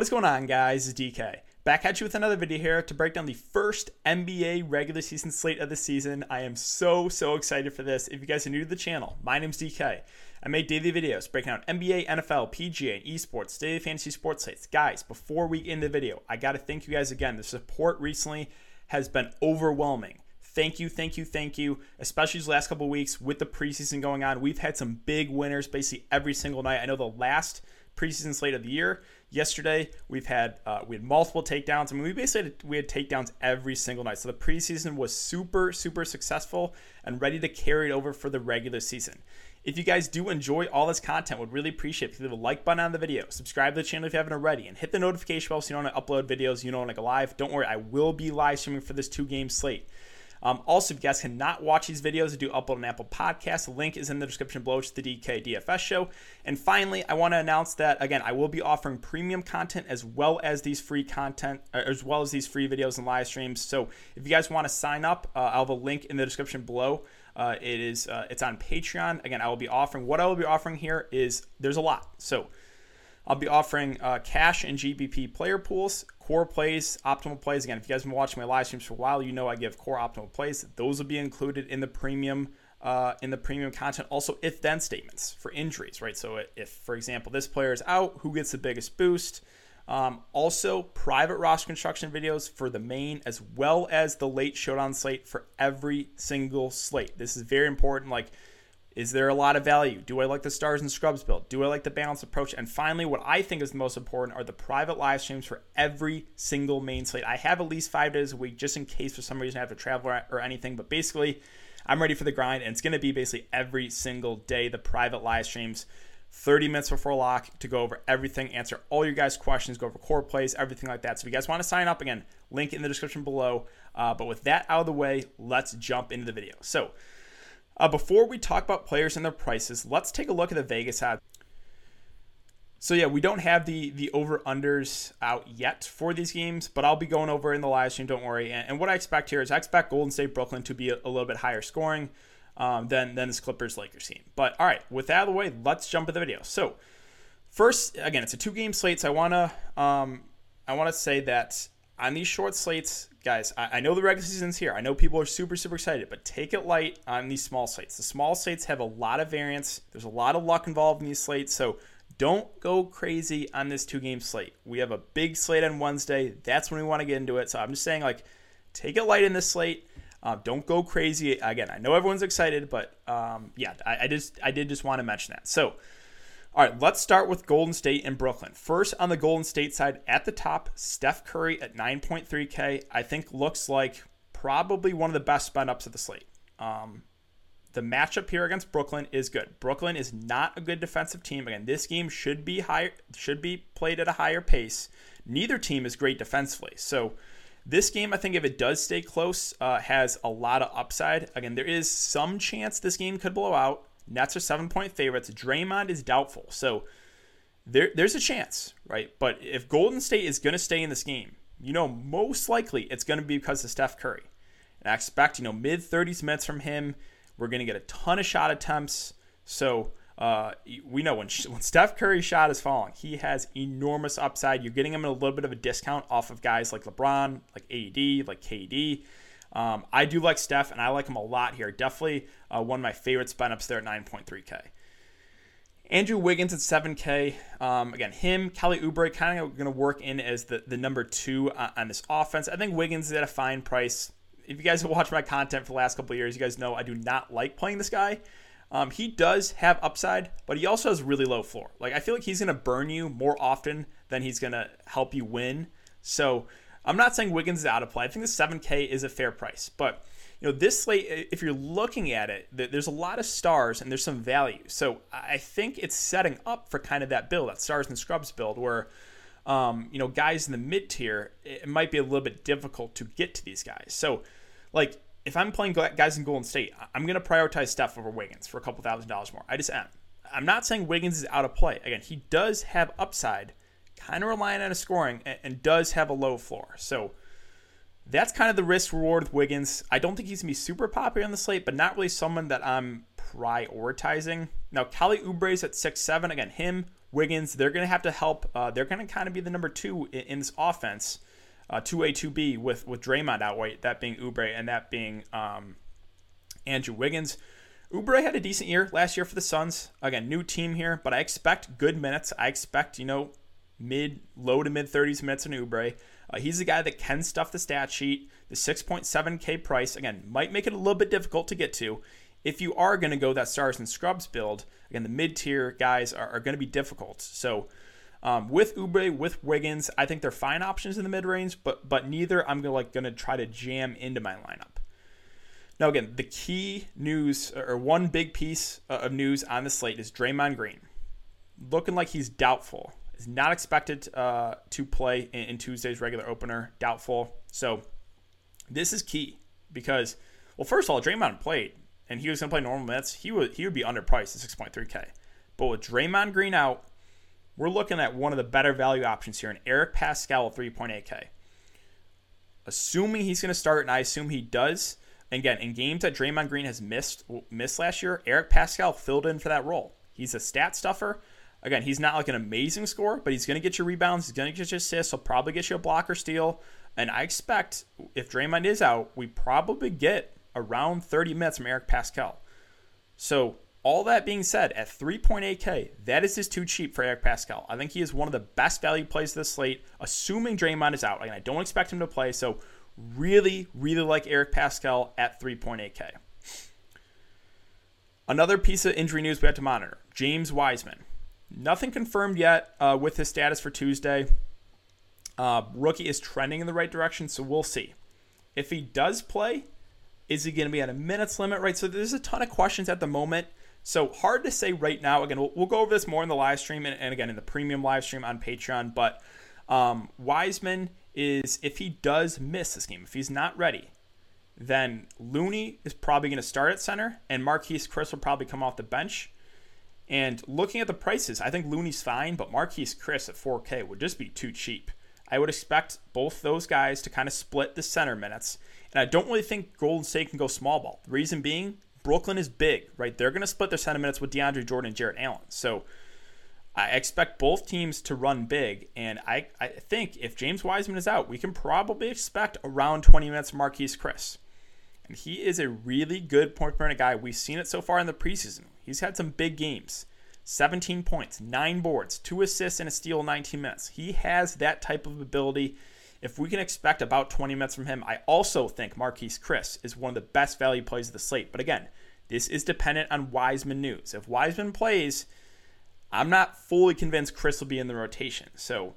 What is going on, guys? It's DK. Back at you with another video here to break down the first NBA regular season slate of the season. I am so, so excited for this. If you guys are new to the channel, my name's DK. I make daily videos breaking out NBA, NFL, PGA, and esports, daily fantasy sports sites. Guys, before we end the video, I got to thank you guys again. The support recently has been overwhelming. Thank you, thank you, thank you. Especially these last couple weeks with the preseason going on, we've had some big winners basically every single night. I know the last preseason slate of the year. Yesterday we've had uh, we had multiple takedowns. I mean, we basically had, we had takedowns every single night. So the preseason was super super successful and ready to carry it over for the regular season. If you guys do enjoy all this content, would really appreciate if you leave a like button on the video, subscribe to the channel if you haven't already, and hit the notification bell so you don't upload videos. You know when I go live. Don't worry, I will be live streaming for this two game slate. Um, also, if you guys cannot watch these videos, I do upload an Apple Podcast. The link is in the description below to the DK DFS show. And finally, I want to announce that again, I will be offering premium content as well as these free content, uh, as well as these free videos and live streams. So if you guys want to sign up, uh, I'll have a link in the description below. Uh, it is uh, it's on Patreon. Again, I will be offering what I will be offering here is there's a lot. So I'll be offering uh, cash and GPP player pools, core plays, optimal plays. Again, if you guys have been watching my live streams for a while, you know I give core optimal plays. Those will be included in the premium uh, in the premium content. Also, if then statements for injuries, right? So if, for example, this player is out, who gets the biggest boost? Um, also, private roster construction videos for the main as well as the late showdown slate for every single slate. This is very important. Like is there a lot of value? Do I like the stars and scrubs build? Do I like the balanced approach? And finally, what I think is the most important are the private live streams for every single main slate. I have at least five days a week just in case for some reason I have to travel or anything. But basically, I'm ready for the grind, and it's going to be basically every single day the private live streams. 30 minutes before lock to go over everything, answer all your guys' questions, go over core plays, everything like that. So if you guys want to sign up, again, link in the description below. Uh, but with that out of the way, let's jump into the video. So uh, before we talk about players and their prices, let's take a look at the Vegas odds. So yeah, we don't have the the over unders out yet for these games, but I'll be going over in the live stream. Don't worry. And, and what I expect here is I expect Golden State Brooklyn to be a, a little bit higher scoring um, than than this Clippers Lakers team. But all right, with that out of the way, let's jump into the video. So first, again, it's a two game slate. So I wanna um, I wanna say that on these short slates, guys, I, I, know the regular season's here. I know people are super, super excited, but take it light on these small slates. The small slates have a lot of variance. There's a lot of luck involved in these slates, so don't go crazy on this two game slate. We have a big slate on Wednesday. That's when we want to get into it. So I'm just saying, like, take it light in this slate. Uh, don't go crazy. Again, I know everyone's excited, but um, yeah, I, I just I did just want to mention that. So all right, let's start with Golden State and Brooklyn. First, on the Golden State side, at the top, Steph Curry at 9.3K, I think looks like probably one of the best spend ups of the slate. Um, the matchup here against Brooklyn is good. Brooklyn is not a good defensive team. Again, this game should be higher, should be played at a higher pace. Neither team is great defensively. So this game, I think, if it does stay close, uh, has a lot of upside. Again, there is some chance this game could blow out. Nets are seven point favorites. Draymond is doubtful. So there, there's a chance, right? But if Golden State is going to stay in this game, you know, most likely it's going to be because of Steph Curry. And I expect, you know, mid 30s minutes from him. We're going to get a ton of shot attempts. So uh, we know when, when Steph Curry's shot is falling, he has enormous upside. You're getting him a little bit of a discount off of guys like LeBron, like AD, like KD. Um, I do like Steph, and I like him a lot here. Definitely uh, one of my favorite spin ups there at 9.3K. Andrew Wiggins at 7K. Um, again, him, Kelly Oubre kind of going to work in as the, the number two uh, on this offense. I think Wiggins is at a fine price. If you guys have watched my content for the last couple of years, you guys know I do not like playing this guy. Um, he does have upside, but he also has really low floor. Like I feel like he's going to burn you more often than he's going to help you win. So I'm not saying Wiggins is out of play. I think the 7K is a fair price, but you know this slate, if you're looking at it, there's a lot of stars and there's some value. So I think it's setting up for kind of that build, that stars and scrubs build, where um, you know guys in the mid tier, it might be a little bit difficult to get to these guys. So like if I'm playing guys in Golden State, I'm going to prioritize Steph over Wiggins for a couple thousand dollars more. I just am. I'm not saying Wiggins is out of play. Again, he does have upside kind of relying on his scoring and, and does have a low floor. So that's kind of the risk reward with Wiggins. I don't think he's gonna be super popular on the slate, but not really someone that I'm prioritizing. Now, Kelly Oubre's at six seven. Again, him Wiggins, they're going to have to help. Uh, they're going to kind of be the number two in, in this offense, uh, two A, two B with with Draymond out wide, that being Oubre and that being um, Andrew Wiggins. Oubre had a decent year last year for the Suns. Again, new team here, but I expect good minutes. I expect you know mid, low to mid 30s minutes. Uh, he's a guy that can stuff the stat sheet. The 6.7K price, again, might make it a little bit difficult to get to. If you are going to go that stars and scrubs build, again, the mid tier guys are, are going to be difficult. So, um, with Oubre, with Wiggins, I think they're fine options in the mid range, but but neither I'm gonna like gonna try to jam into my lineup. Now, again, the key news or one big piece of news on the slate is Draymond Green, looking like he's doubtful is not expected uh, to play in, in, Tuesday's regular opener. Doubtful. So this is key because, well, first of all, Draymond played and he was going to play normal minutes. He would he would be underpriced at 6.3K. But with Draymond Green out, we're looking at one of the better value options here, an Eric Paschall at 3.8K. Assuming he's going to start, and I assume he does. Again, in games that Draymond Green has missed missed last year, Eric Paschall filled in for that role. He's a stat stuffer. Again, he's not like an amazing scorer, but he's going to get you rebounds. He's going to get you assists. He'll probably get you a block or steal. And I expect if Draymond is out, we probably get around 30 minutes from Eric Paschall. So, all that being said, at 3.8K, that is just too cheap for Eric Paschall. I think he is one of the best value plays of the slate, assuming Draymond is out. Again, I don't expect him to play. So, really, really like Eric Paschall at 3.8K. Another piece of injury news we have to monitor James Wiseman. Nothing confirmed yet uh, with his status for Tuesday. Uh, rookie is trending in the right direction, so we'll see. If he does play, is he going to be at a minutes limit, right? So there's a ton of questions at the moment. So hard to say right now. Again, we'll, we'll go over this more in the live stream and, and again in the premium live stream on Patreon. But um, Wiseman is, if he does miss this game, if he's not ready, then Looney is probably going to start at center, and Marquese Chriss will probably come off the bench. And looking at the prices, I think Looney's fine, but Marquese Chriss at 4K would just be too cheap. I would expect both those guys to kind of split the center minutes. And I don't really think Golden State can go small ball. The reason being, Brooklyn is big, right? They're going to split their center minutes with DeAndre Jordan and Jarrett Allen. So I expect both teams to run big. And I, I think if James Wiseman is out, we can probably expect around 20 minutes of Marquese Chriss. And he is a really good point per minute guy. We've seen it so far in the preseason. He's had some big games 17 points, nine boards, two assists, and a steal in 19 minutes. He has that type of ability. If we can expect about 20 minutes from him, I also think Marquese Chriss is one of the best value plays of the slate. But again, this is dependent on Wiseman news. If Wiseman plays, I'm not fully convinced Chriss will be in the rotation. So,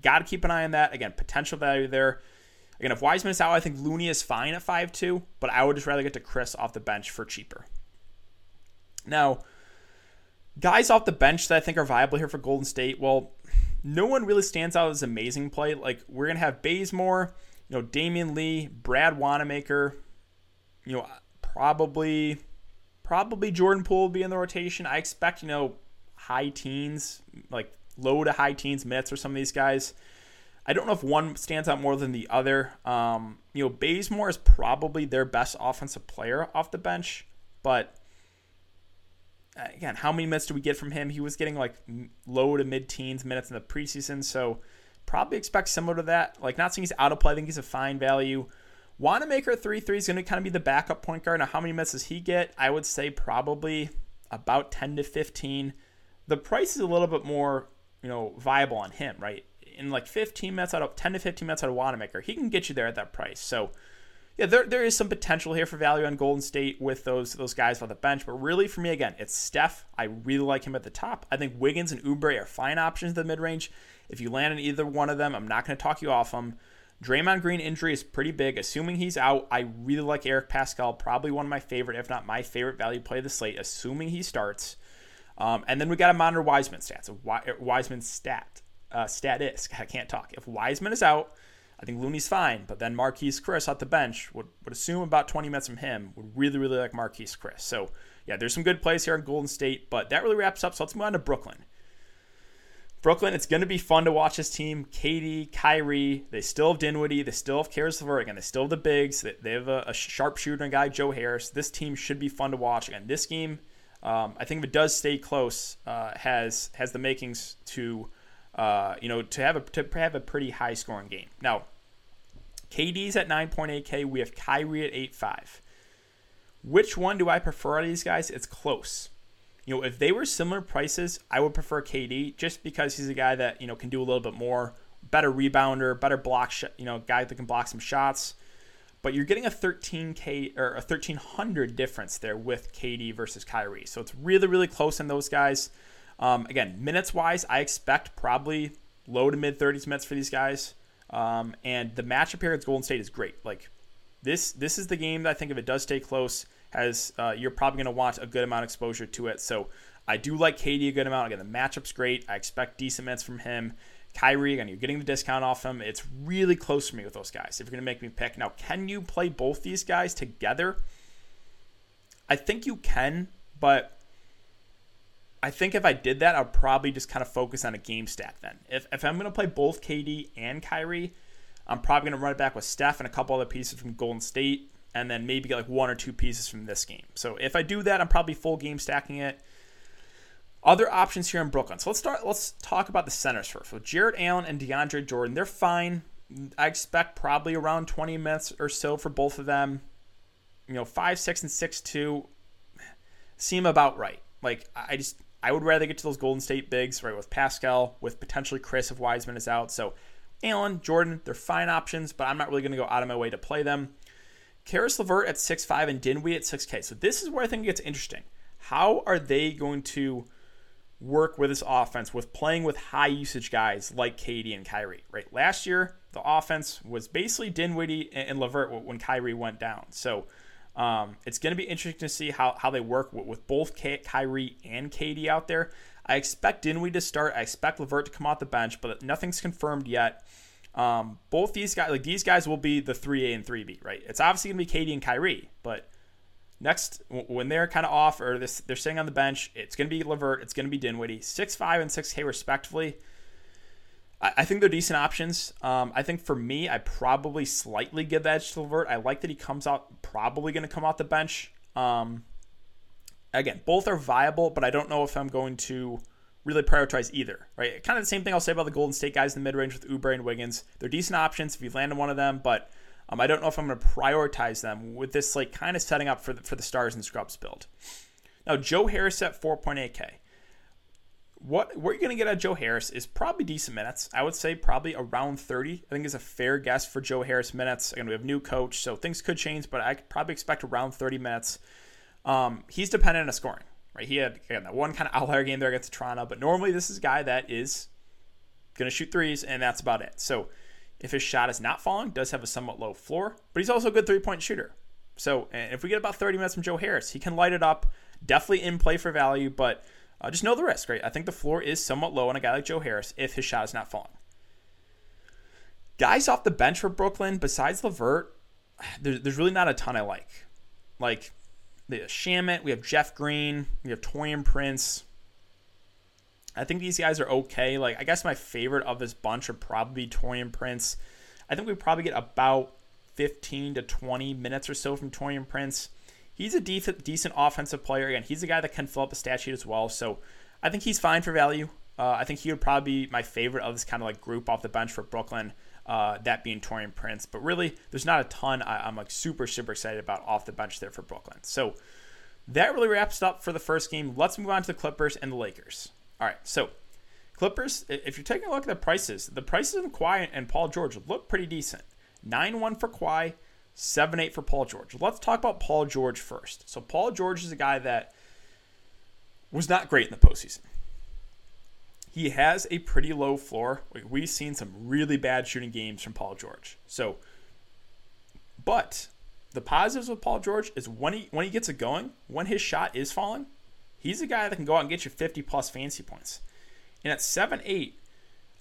got to keep an eye on that. Again, potential value there. Again, if Wiseman is out, I think Looney is fine at 5'2, but I would just rather get to Chriss off the bench for cheaper. Now, guys off the bench that I think are viable here for Golden State, well, no one really stands out as amazing play. Like we're gonna have Bazemore, you know, Damion Lee, Brad Wanamaker, you know, probably probably Jordan Poole will be in the rotation. I expect, you know, high teens, like low to high teens minutes for some of these guys. I don't know if one stands out more than the other. Um, you know, Bazemore is probably their best offensive player off the bench, but again, how many minutes do we get from him? He was getting like low to mid teens minutes in the preseason, so probably expect similar to that. Like, not saying he's out of play, I think he's a fine value. Wanamaker at 3 3 is going to kind of be the backup point guard. Now, how many minutes does he get? I would say probably about 10 to 15. The price is a little bit more, you know, viable on him, right? In like 15 minutes out of 10 to 15 minutes out of Wanamaker, he can get you there at that price. So, yeah, there, there is some potential here for value on Golden State with those those guys on the bench. But really, for me, again, it's Steph. I really like him at the top. I think Wiggins and Oubre are fine options in the mid range. If you land on either one of them, I'm not going to talk you off them. Draymond Green injury is pretty big. Assuming he's out, I really like Eric Paschall. Probably one of my favorite, if not my favorite value play of the slate, assuming he starts. Um, and then we got to monitor Wiseman stats. Wiseman's stat, uh. I can't talk. If Wiseman is out, I think Looney's fine, but then Marquese Chriss off the bench would, would assume about 20 minutes from him. Would really, really like Marquese Chriss. So, yeah, there's some good plays here in Golden State, but that really wraps up. So let's move on to Brooklyn. Brooklyn, it's going to be fun to watch this team. KD, Kyrie, they still have Dinwiddie, they still have Caris LeVert, again, they still have the bigs, they have a, a sharpshooter guy, Joe Harris. This team should be fun to watch. Again, this game, um, I think if it does stay close, uh, has has the makings to uh, you know to have a to have a pretty high scoring game. Now, KD's at 9.8k. We have Kyrie at 8.5. Which one do I prefer out of these guys? It's close. You know, if they were similar prices, I would prefer KD just because he's a guy that you know can do a little bit more, better rebounder, better block, sh- you know, guy that can block some shots but you're getting a 13k or a 1300 difference there with KD versus Kyrie. So it's really really close in those guys. Um, again, minutes wise, I expect probably low to mid 30s minutes for these guys. Um, and the matchup here against Golden State is great. Like this this is the game that I think if it does stay close, has uh, you're probably going to want a good amount of exposure to it. So I do like KD a good amount. Again, the matchup's great. I expect decent minutes from him. Kyrie, again, you're getting the discount off him. It's really close for me with those guys. If you're going to make me pick. Now, can you play both these guys together? I think you can, but I think if I did that, I'd probably just kind of focus on a game stack then. If, if I'm going to play both KD and Kyrie, I'm probably going to run it back with Steph and a couple other pieces from Golden State, and then maybe get like one or two pieces from this game. So if I do that, I'm probably full game stacking it. Other options here in Brooklyn. So let's start. Let's talk about the centers first. So Jarrett Allen and DeAndre Jordan, they're fine. I expect probably around 20 minutes or so for both of them. You know, five six and six two seem about right. Like I just I would rather get to those Golden State bigs right with Paschall, with potentially Chriss if Wiseman is out. So Allen, Jordan, they're fine options, but I'm not really going to go out of my way to play them. Caris LeVert at 6'5 and Dinwiddie at 6K. So this is where I think it gets interesting. How are they going to work with this offense with playing with high usage guys like KD and Kyrie, right? Last year, the offense was basically Dinwiddie and LeVert when Kyrie went down. So um, it's going to be interesting to see how, how they work with, with both Ky- Kyrie and KD out there. I expect Dinwiddie to start. I expect LeVert to come off the bench, but nothing's confirmed yet. Um, both these guys, like these guys, will be the 3A and 3B, right? It's obviously going to be KD and Kyrie, but Next, when they're kind of off or this, they're sitting on the bench, it's going to be LeVert, it's going to be Dinwiddie, six five and six K respectively. I, think they're decent options. Um, I think for me, I probably slightly give the edge to LeVert. I like that he comes out, probably going to come out the bench. Um, again, both are viable, but I don't know if I'm going to really prioritize either. Right? Kind of the same thing I'll say about the Golden State guys in the mid range with Oubre and Wiggins. They're decent options if you land on one of them, but um, I don't know if I'm going to prioritize them with this like kind of setting up for the, for the stars and scrubs build. Now Joe Harris at 4.8k. What what you're going to get at Joe Harris is probably decent minutes. I would say probably around 30. I think is a fair guess for Joe Harris minutes. Again, we have new coach, so things could change, but I probably expect around 30 minutes. Um, he's dependent on scoring, right? He had again that one kind of outlier game there against Toronto, but normally this is a guy that is going to shoot threes, and that's about it. So if his shot is not falling, does have a somewhat low floor, but he's also a good three point shooter. So if we get about 30 minutes from Joe Harris, he can light it up. Definitely in play for value, but uh, just know the risk, right? I think the floor is somewhat low on a guy like Joe Harris if his shot is not falling. Guys off the bench for Brooklyn, besides LeVert, there's, there's really not a ton I like. Like the Shamet, we have Jeff Green, we have Taurean Prince, I think these guys are okay. Like, I guess my favorite of this bunch are probably Taurean Prince. I think we probably get about 15 to 20 minutes or so from Taurean Prince. He's a decent, decent offensive player. Again, he's a guy that can fill up a stat sheet as well. So I think he's fine for value. Uh, I think he would probably be my favorite of this kind of like group off the bench for Brooklyn. Uh, that being Taurean Prince. But really, there's not a ton I, am like super, super excited about off the bench there for Brooklyn. So that really wraps up for the first game. Let's move on to the Clippers and the Lakers. All right, so Clippers, if you're taking a look at the prices, the prices of Kawhi and Paul George look pretty decent. 9 1 for Kawhi, 7 8 for Paul George. Let's talk about Paul George first. So, Paul George is a guy that was not great in the postseason. He has a pretty low floor. We've seen some really bad shooting games from Paul George. So, but the positives with Paul George is when he when he gets it going, when his shot is falling, He's a guy that can go out and get you 50 plus fancy points. And at 7 8,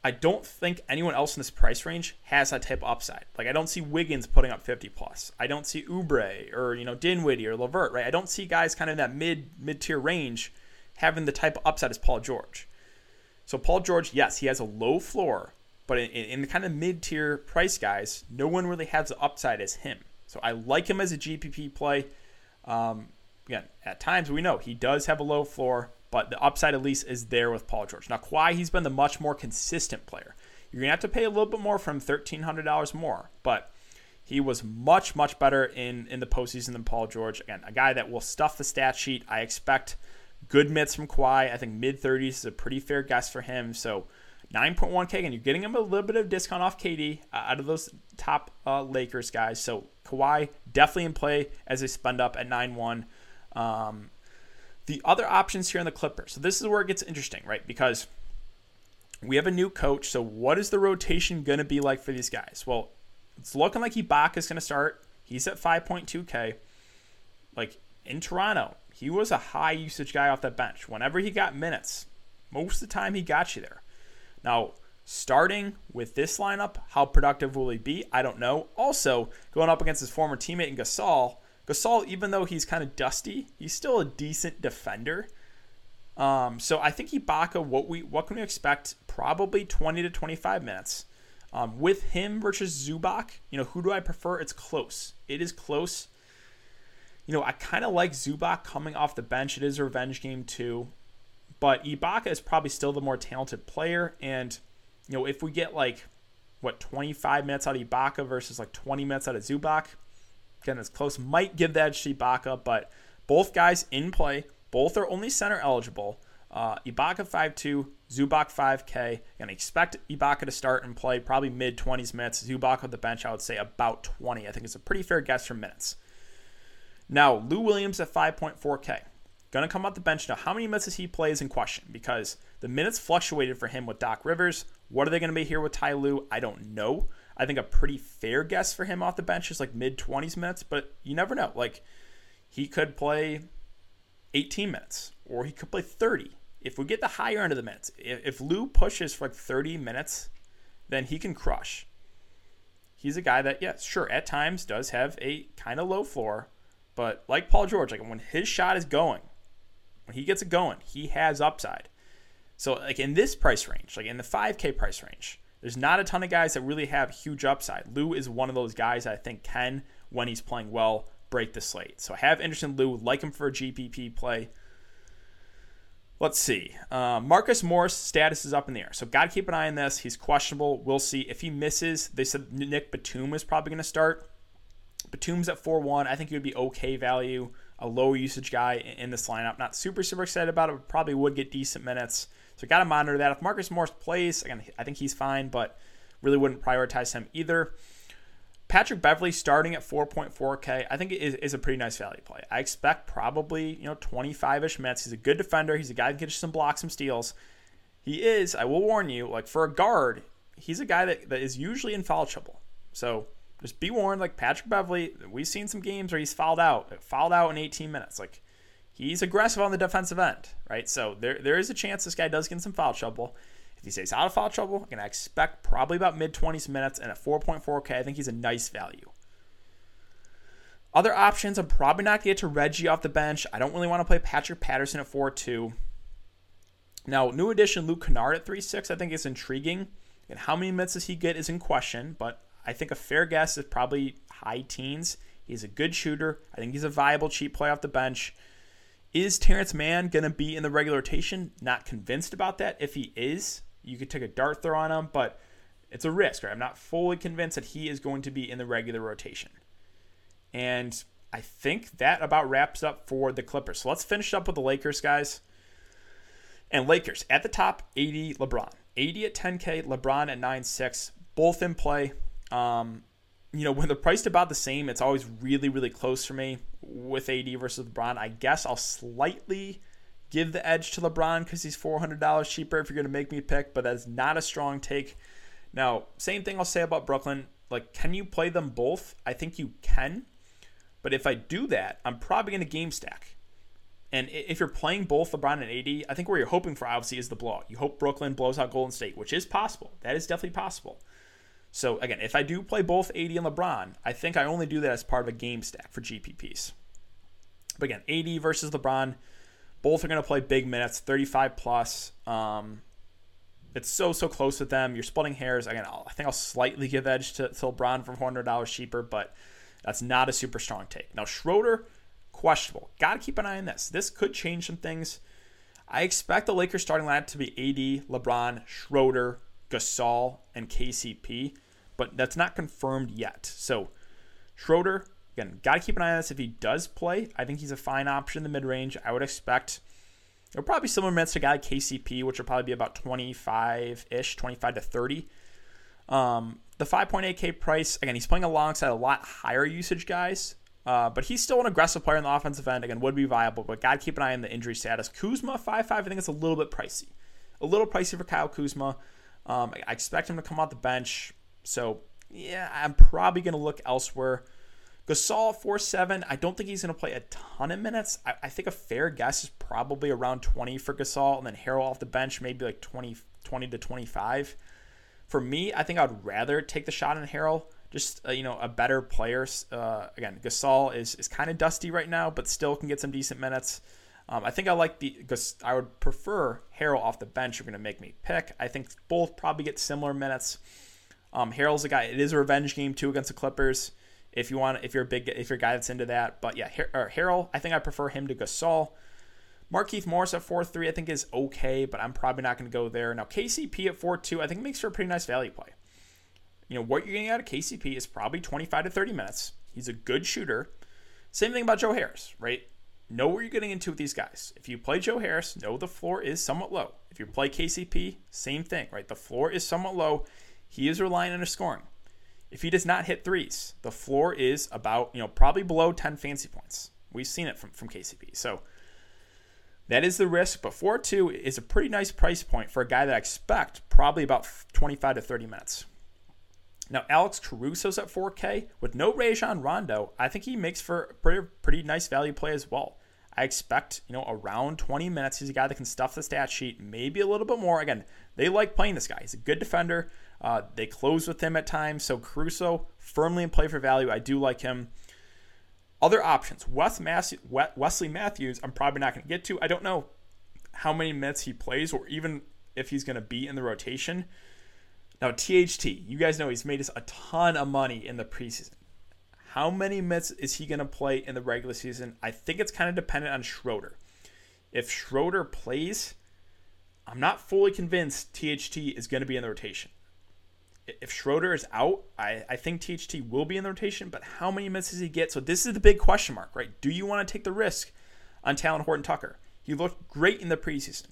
I don't think anyone else in this price range has that type of upside. Like I don't see Wiggins putting up 50 plus. I don't see Oubre or you know Dinwiddie or LeVert. right? I don't see guys kind of in that mid mid tier range having the type of upside as Paul George. So Paul George, yes, he has a low floor, but in, in the kind of mid tier price guys, no one really has the upside as him. So I like him as a GPP play. Um, again, at times we know he does have a low floor, but the upside at least is there with Paul George. Now, Kawhi, he's been the much more consistent player. You're going to have to pay a little bit more from $1,300 more, but he was much, much better in, in the postseason than Paul George. Again, a guy that will stuff the stat sheet. I expect good mitts from Kawhi. I think mid 30s is a pretty fair guess for him. So 9.1K, and you're getting him a little bit of discount off KD uh, out of those top uh, Lakers guys. So Kawhi definitely in play as they spend up at 9.1. Um, the other options here in the Clippers. So this is where it gets interesting, right? Because we have a new coach. So what is the rotation going to be like for these guys? Well, it's looking like Ibaka is going to start. He's at 5.2K. Like in Toronto, he was a high usage guy off the bench. Whenever he got minutes, most of the time he got you there. Now, starting with this lineup, how productive will he be? I don't know. Also, going up against his former teammate in Gasol, Gasol, even though he's kind of dusty, he's still a decent defender. Um, so I think Ibaka, what we what can we expect? Probably 20 to 25 minutes. Um, with him versus Zubac, you know, who do I prefer? It's close. It is close. You know, I kind of like Zubac coming off the bench. It is a revenge game too. But Ibaka is probably still the more talented player. And, you know, if we get like, what, 25 minutes out of Ibaka versus like 20 minutes out of Zubac, again, it's close. Might give that Ibaka, but both guys in play. Both are only center eligible. Uh, Ibaka 5'2, Zubac 5K. And I expect Ibaka to start and play probably mid 20s minutes. Zubac on the bench, I would say about 20. I think it's a pretty fair guess for minutes. Now, Lou Williams at 5.4K. Going to come off the bench now. How many minutes does he play is in question because the minutes fluctuated for him with Doc Rivers. What are they going to be here with Ty Lue? I don't know. I think a pretty fair guess for him off the bench is like mid 20s minutes, but you never know. Like he could play 18 minutes or he could play 30. If we get the higher end of the minutes, if, if Lou pushes for like 30 minutes, then he can crush. He's a guy that, yeah, sure, at times does have a kind of low floor, but like Paul George, like when his shot is going, when he gets it going, he has upside. So like in this price range, like in the 5K price range, there's not a ton of guys that really have huge upside. Lou is one of those guys I think can, when he's playing well, break the slate. So I have interest in Lou, like him for a GPP play. Let's see. Uh, Marcus Morris status is up in the air, so got to keep an eye on this. He's questionable. We'll see if he misses. They said Nick Batum is probably going to start. Batum's at 4-1. I think he would be okay value a low usage guy in this lineup. Not super, super excited about it, but probably would get decent minutes. So got to monitor that. If Marcus Morris plays, again, I think he's fine, but really wouldn't prioritize him either. Patrick Beverley starting at 4.4K, I think is, is a pretty nice value play. I expect probably, you know, 25-ish minutes. He's a good defender. He's a guy that can get you some blocks, some steals. He is, I will warn you, like for a guard, he's a guy that, that is usually in foul trouble. So just be warned, like Patrick Beverley, we've seen some games where he's fouled out, fouled out in 18 minutes. Like he's aggressive on the defensive end, right? So there there is a chance this guy does get some foul trouble. If he stays out of foul trouble, I'm going to expect probably about mid 20s minutes, and at 4.4K, I think he's a nice value. Other options, I'm probably not going to get to Reggie off the bench. I don't really want to play Patrick Patterson at 4 2. Now, new addition Luke Kennard at 3 6, I think is intriguing. And how many minutes does he get is in question, but I think a fair guess is probably high teens. He's a good shooter. I think he's a viable cheap play off the bench. Is Terance Mann going to be in the regular rotation? Not convinced about that. If he is, you could take a dart throw on him, but it's a risk. Right? I'm not fully convinced that he is going to be in the regular rotation. And I think that about wraps up for the Clippers. So let's finish up with the Lakers, guys. And Lakers at the top, AD LeBron. AD at 10K, LeBron at 9.6. Both in play. Um, you know, when they're priced about the same, it's always really, really close for me with AD versus LeBron. I guess I'll slightly give the edge to LeBron because he's $400 cheaper if you're going to make me pick, but that's not a strong take. Now, same thing I'll say about Brooklyn. Like, can you play them both? I think you can. But if I do that, I'm probably going to game stack. And if you're playing both LeBron and AD, I think where you're hoping for obviously is the blowout. You hope Brooklyn blows out Golden State, which is possible. That is definitely possible. So again, if I do play both AD and LeBron, I think I only do that as part of a game stack for GPPs. But again, AD versus LeBron, both are going to play big minutes, 35 plus. Um, it's so so close with them. You're splitting hairs. Again, I'll, I think I'll slightly give edge to, to LeBron for $400 cheaper, but that's not a super strong take. Now Schroeder, questionable. Got to keep an eye on this. This could change some things. I expect the Lakers starting lineup to be AD, LeBron, Schroeder, Gasol, and KCP, but that's not confirmed yet. So Schroeder, again, got to keep an eye on this. If he does play, I think he's a fine option in the mid range. I would expect it'll probably be similar minutes to guy KCP, which will probably be about 25 ish, 25 to 30. Um, the 5.8K price, again, he's playing alongside a lot higher usage guys. Uh, but he's still an aggressive player in the offensive end. Again, would be viable, but got to keep an eye on the injury status. Kuzma, 5'5, I think it's a little bit pricey. A little pricey for Kyle Kuzma. Um, I expect him to come off the bench. So, yeah, I'm probably going to look elsewhere. Gasol, 4'7, I don't think he's going to play a ton of minutes. I, I, think a fair guess is probably around 20 for Gasol, and then Harrell off the bench, maybe like 20, 20 to 25. For me, I think I'd rather take the shot on Harrell just uh, you know a better player. Uh, again, Gasol is is kind of dusty right now, but still can get some decent minutes. Um, I think I like the. I would prefer Harrell off the bench. You're going to make me pick. I think both probably get similar minutes. Um, Harrell's a guy. It is a revenge game too against the Clippers. If you want, if you're a big, if you're a guy that's into that. But yeah, Har- Harrell. I think I prefer him to Gasol. Markieff Morris at 4 3, I think is okay, but I'm probably not going to go there. Now, KCP at 4 2, I think makes for a pretty nice value play. You know, what you're getting out of KCP is probably 25 to 30 minutes. He's a good shooter. Same thing about Joe Harris, right? Know what you're getting into with these guys. If you play Joe Harris, know the floor is somewhat low. If you play KCP, same thing, right? The floor is somewhat low. He is relying on his scoring. If he does not hit threes, the floor is about, you know, probably below 10 fancy points. We've seen it from, from KCP. So that is the risk, but 4 2 is a pretty nice price point for a guy that I expect probably about 25 to 30 minutes. Now, Alex Caruso's at 4K with no Rajon Rondo. I think he makes for a pretty, pretty nice value play as well. I expect, you know, around 20 minutes. He's a guy that can stuff the stat sheet, maybe a little bit more. Again, they like playing this guy. He's a good defender. Uh, they close with him at times. So Caruso, firmly in play for value. I do like him. Other options. Wes Wesley Matthews, I'm probably not going to get to. I don't know how many minutes he plays or even if he's going to be in the rotation. Now, THT, you guys know he's made us a ton of money in the preseason. How many minutes is he going to play in the regular season? I think it's kind of dependent on Schroeder. If Schroeder plays, I'm not fully convinced THT is going to be in the rotation. If Schroeder is out, I, I think THT will be in the rotation, but how many minutes does he get? So this is the big question mark, right? Do you want to take the risk on Talen Horton-Tucker? He looked great in the preseason,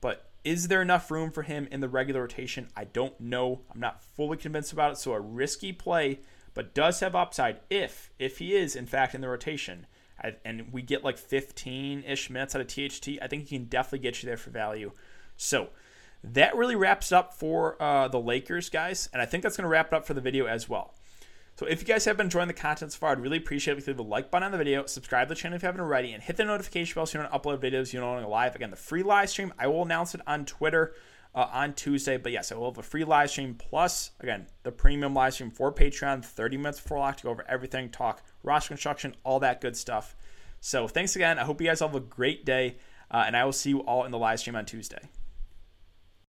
but is there enough room for him in the regular rotation? I don't know. I'm not fully convinced about it. So a risky play, but does have upside if if he is in fact in the rotation. and we get like 15-ish minutes out of THT. I think he can definitely get you there for value. So that really wraps up for uh, the Lakers, guys. And I think that's going to wrap it up for the video as well. So if you guys have been enjoying the content so far, I'd really appreciate it if you leave a like button on the video, subscribe to the channel if you haven't already, and hit the notification bell so you don't upload videos you know live. Again, the free live stream, I will announce it on Twitter uh, on Tuesday. But yes, I will have a free live stream plus, again, the premium live stream for Patreon, 30 minutes before lock to go over everything, talk roster construction, all that good stuff. So thanks again. I hope you guys all have a great day, uh, and I will see you all in the live stream on Tuesday.